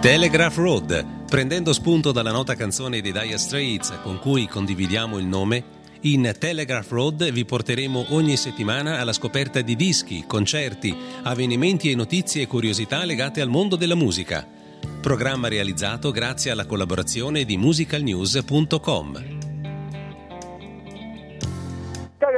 Telegraph Road, prendendo spunto dalla nota canzone dei Dire Straits con cui condividiamo il nome, in Telegraph Road vi porteremo ogni settimana alla scoperta di dischi, concerti, avvenimenti e notizie e curiosità legate al mondo della musica. Programma realizzato grazie alla collaborazione di musicalnews.com.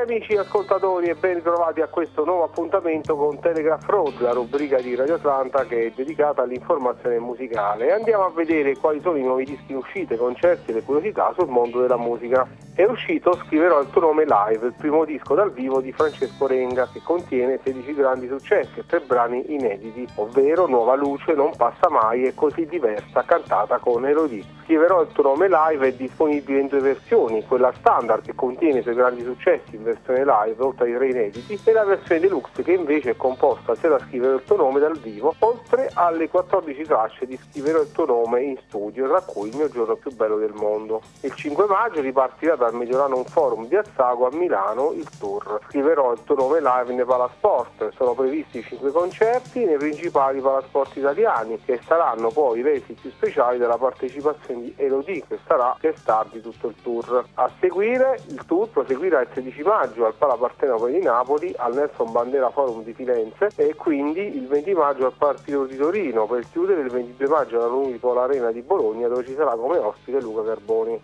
amici ascoltatori e ben ritrovati a questo nuovo appuntamento con Telegraph Road, la rubrica di Radio Atlanta che è dedicata all'informazione musicale. Andiamo a vedere quali sono i nuovi dischi in uscita, concerti e le curiosità sul mondo della musica. È uscito Scriverò il tuo nome live, il primo disco dal vivo di Francesco Renga che contiene 16 grandi successi e 3 brani inediti, ovvero Nuova Luce, Non passa mai e Così diversa, cantata con Elodie. Scriverò il tuo nome live è disponibile in due versioni, quella standard che contiene i suoi grandi successi in versione live, oltre ai tre inediti, e la versione deluxe che invece è composta sia da Scrivere il tuo nome dal vivo, oltre alle 14 tracce di Scrivere il tuo nome in studio, tra cui il mio giorno più bello del mondo. Il 5 maggio ripartirà da dal Mediolanum Forum di Azzago a Milano il tour. Scriverò il tuo nome live nei Palasport, sono previsti 5 concerti nei principali Palasport italiani che saranno poi resi più speciali dalla partecipazione di Elodie che sarà che di tutto il tour. A seguire il tour proseguirà il 16 maggio al Pala Partenope di Napoli, al Nelson Bandera Forum di Firenze e quindi il 20 maggio al Partito di Torino per chiudere il 22 maggio alla Unipola Arena di Bologna dove ci sarà come ospite Luca Carboni.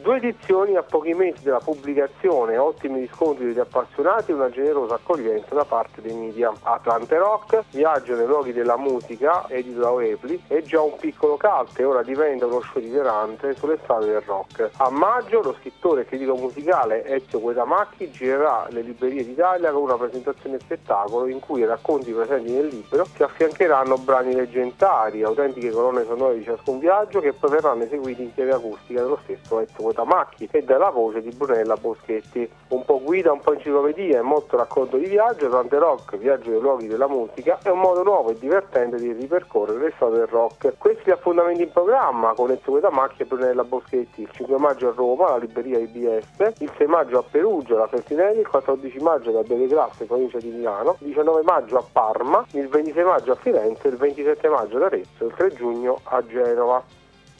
Due edizioni a pochi mesi dalla pubblicazione, ottimi riscontri degli appassionati e una generosa accoglienza da parte dei media. Atlante Rock, viaggio nei luoghi della musica, edito da Oepli, è già un piccolo cult e ora diventa uno show itinerante sulle strade del rock. A maggio lo scrittore e critico musicale Ezio Guedamacchi girerà le librerie d'Italia con una presentazione spettacolo in cui i racconti presenti nel libro si affiancheranno brani leggendari, autentiche colonne sonore di ciascun viaggio che poi verranno eseguiti in chiave acustica dello stesso Ezio Tamacchi e dalla voce di Brunella Boschetti. Un po' guida, un po' enciclopedia e molto racconto di viaggio, tante rock, viaggio nei luoghi della musica, è un modo nuovo e divertente di ripercorrere le storie del rock. Questi gli appuntamenti in programma con Ezio Tamacchi e Brunella Boschetti, il 5 maggio a Roma, alla libreria IBS, il 6 maggio a Perugia, alla Feltinelli, il 14 maggio da Belle Grasse, provincia di Milano, il 19 maggio a Parma, il 26 maggio a Firenze, il 27 maggio ad Arezzo, il 3 giugno a Genova.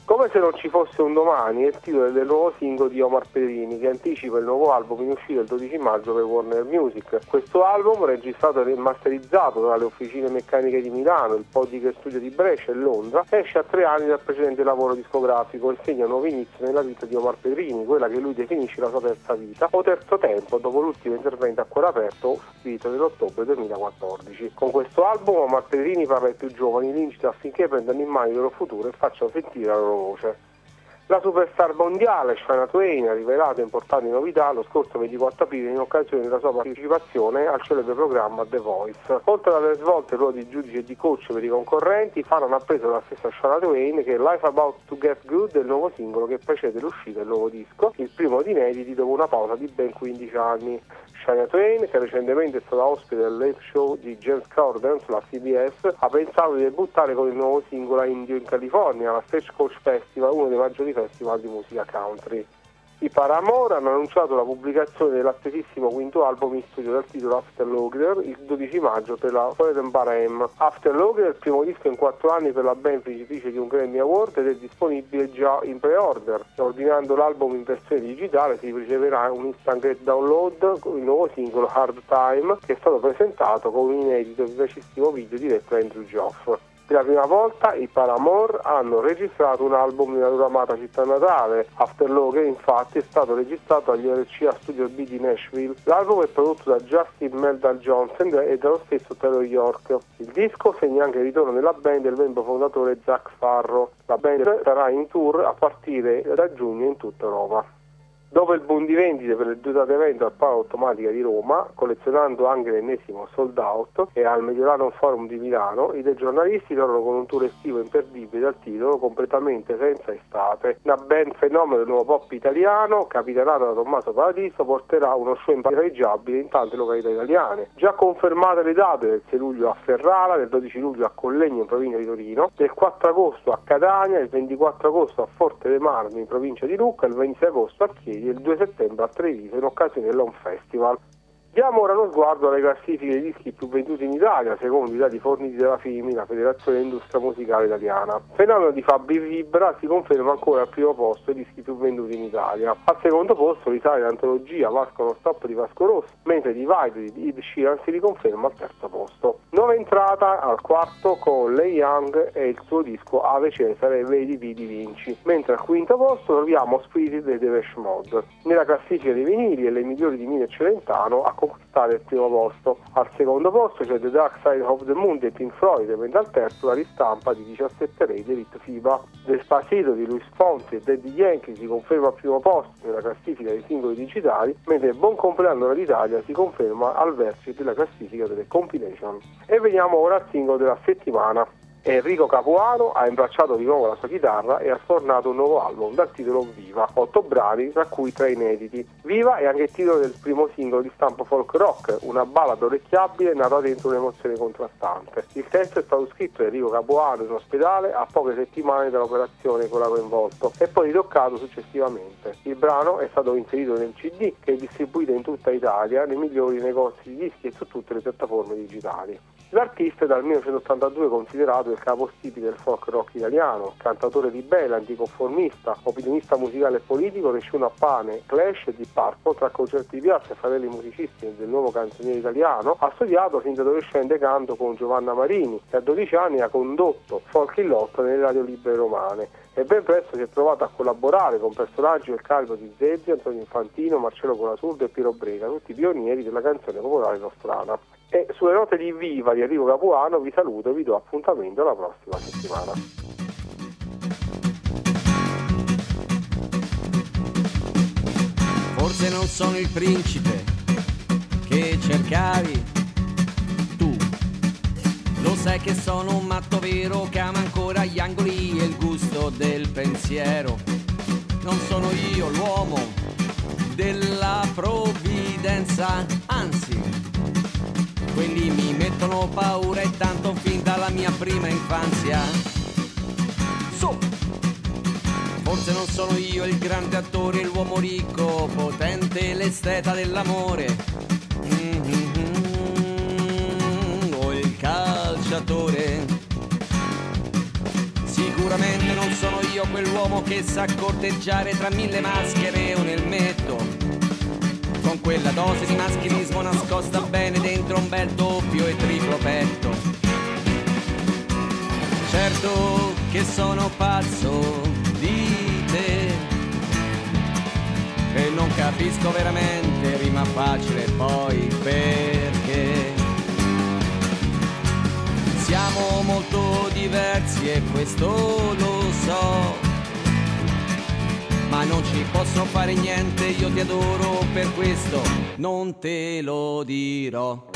Come se non ci fosse un domani è il titolo del nuovo singolo di Omar Pedrini che anticipa il nuovo album in uscita il 12 maggio per Warner Music. Questo album, registrato e masterizzato dalle officine meccaniche di Milano, il Podic Studio di Brescia e Londra, esce a tre anni dal precedente lavoro discografico e segna un nuovo inizio nella vita di Omar Pedrini, quella che lui definisce la sua terza vita o terzo tempo dopo l'ultimo intervento a cuore aperto scritto nell'ottobre 2014. Con questo album Omar Pedrini parla ai più giovani, li incita affinché prendano in mano il loro futuro e facciano sentire la loro voce. La superstar mondiale Shania Twain ha rivelato importanti novità lo scorso 24 aprile in occasione della sua partecipazione al celebre programma The Voice. Oltre ad aver svolto il ruolo di giudice e di coach per i concorrenti, Fan hanno appreso dalla stessa Shania Twain che Life About to Get Good è il nuovo singolo che precede l'uscita del nuovo disco, il primo di inediti dopo una pausa di ben 15 anni. Shania Twain, che recentemente è stata ospite del late show di James Corden sulla CBS, ha pensato di debuttare con il nuovo singolo Indio in California, alla Stagecoach Festival, uno dei maggiori festival di musica country. I Paramore hanno annunciato la pubblicazione dell'attesissimo quinto album in studio dal titolo After Logger il 12 maggio per la Foreign. After Logger è il primo disco in quattro anni per la band vincitrice di un Grammy Award ed è disponibile già in pre-order. Ordinando l'album in versione digitale si riceverà un instant download con il nuovo singolo Hard Time che è stato presentato con un inedito e vivacissimo video diretto da Andrew Joff. Per la prima volta i Paramore hanno registrato un album nella loro amata città natale. Afterlow infatti è stato registrato agli RCA Studio B di Nashville. L'album è prodotto da Justin Meldal Johnson e dallo stesso Taylor York. Il disco segna anche il ritorno nella band del membro fondatore Zach Farro. La band sarà in tour a partire da giugno in tutta Europa. Dopo il boom di vendite per date evento al Palo Automatica di Roma, collezionando anche l'ennesimo sold out e al Mediolanum Forum di Milano, i due giornalisti tornano con un tour estivo imperdibile dal titolo completamente senza estate. Una band fenomeno del nuovo pop italiano, capitanato da Tommaso Paradiso, porterà uno show impareggiabile in tante località italiane. Già confermate le date del 6 luglio a Ferrara, del 12 luglio a Collegno in provincia di Torino, del 4 agosto a Catania, il 24 agosto a Forte dei Marmi in provincia di Lucca, il 26 agosto a Chiedi il 2 settembre a Treviso in occasione dell'Home Festival. Diamo ora uno sguardo alle classifiche dei dischi più venduti in Italia, secondo i dati forniti dalla FIMI, la Federazione dell'Industria Musicale Italiana. Fenomeno di Fabi Vibra si conferma ancora al primo posto dei dischi più venduti in Italia. Al secondo posto risale l'antologia Vasco lo stop di Vasco Rosso, mentre Divide di Ed Sheeran si riconferma al terzo posto. Nuova entrata al quarto con Lei Young e il suo disco Ave Cesare Vedi V di Vinci, mentre al quinto posto troviamo Spirit dei Devesh Mod. Nella classifica dei vinili e le migliori di Mine Celentano conquistare il primo posto. Al secondo posto c'è The Dark Side of the Moon di Pink Floyd, mentre al terzo la ristampa di 17 Ray di Elite FIBA. Despacito di Luis Fonsi e Daddy Yankee si conferma al primo posto nella classifica dei singoli digitali, mentre Buon compleanno dall'Italia si conferma al vertice della classifica delle compilation. E veniamo ora al singolo della settimana. Enrico Capuano ha imbracciato di nuovo la sua chitarra e ha sfornato un nuovo album dal titolo Viva, otto brani tra cui tre inediti. Viva è anche il titolo del primo singolo di stampo folk rock, una ballad orecchiabile nata dentro un'emozione contrastante. Il testo è stato scritto da Enrico Capuano in ospedale a poche settimane dall'operazione con la coinvolto e poi ritoccato successivamente. Il brano è stato inserito nel CD che è distribuito in tutta Italia nei migliori negozi di dischi e su tutte le piattaforme digitali. L'artista è dal 1982 considerato il capostipite del folk rock italiano, cantatore di bella, anticonformista, opinionista musicale e politico, cresciuto a Pane, Clash e Deep Purple tra concerti di piazza e fratelli musicisti del nuovo canzoniere italiano, ha studiato fin da adolescente canto con Giovanna Marini e a 12 anni ha condotto folk in lotta nelle radio libere romane e ben presto si è trovato a collaborare con personaggi del calibro di Zezzi, Antonio Infantino, Marcello Colasurdo e Piero Brega, tutti pionieri della canzone popolare nostrana. E sulle note di Viva di Enrico Capuano vi saluto e vi do appuntamento la prossima settimana. Forse non sono il principe che cercavi tu. Lo sai che sono un matto vero che ama ancora gli angoli e il gusto del pensiero. Non sono io l'uomo della provvidenza, anzi, mettono paura e tanto fin dalla mia prima infanzia. Su! Forse non sono io il grande attore, l'uomo ricco, potente, l'esteta dell'amore. Mm-hmm. O il calciatore. Sicuramente non sono io quell'uomo che sa corteggiare tra mille maschere un elmetto. Con quella dose di maschilismo nascosta bene dentro un bel doppio e triplo petto. Certo che sono pazzo di te e non capisco veramente, rima facile poi perché siamo molto diversi e questo lo so, ma non ci posso fare niente, io ti adoro per questo, non te lo dirò.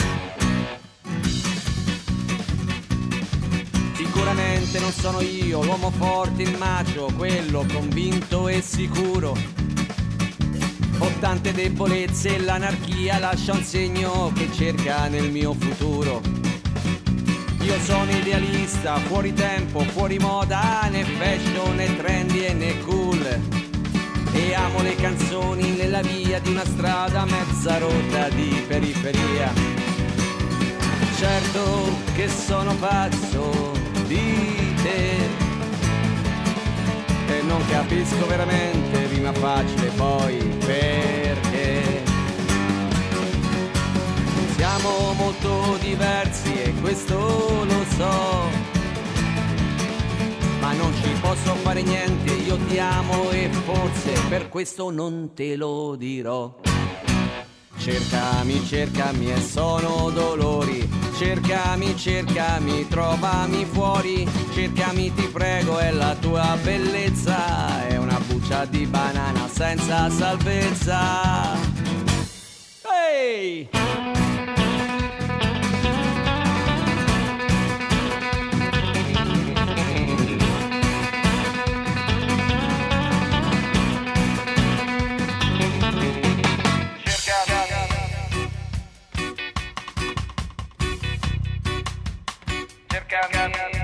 Sicuramente non sono io l'uomo forte, il macio, quello convinto e sicuro. Ho tante debolezze e l'anarchia lascia un segno che cerca nel mio futuro. Io sono idealista, fuori tempo, fuori moda, né fashion, né trendy né cool. E amo le canzoni nella via di una strada mezza rotta di periferia. Certo che sono pazzo di te. E non capisco veramente, rima facile poi perché. Siamo molto diversi e questo lo so, non ci posso fare niente, io ti amo e forse per questo non te lo dirò. Cercami, cercami e sono dolori. Cercami, cercami, trovami fuori. Cercami, ti prego, è la tua bellezza. È una buccia di banana senza salvezza. Ehi! Cercami,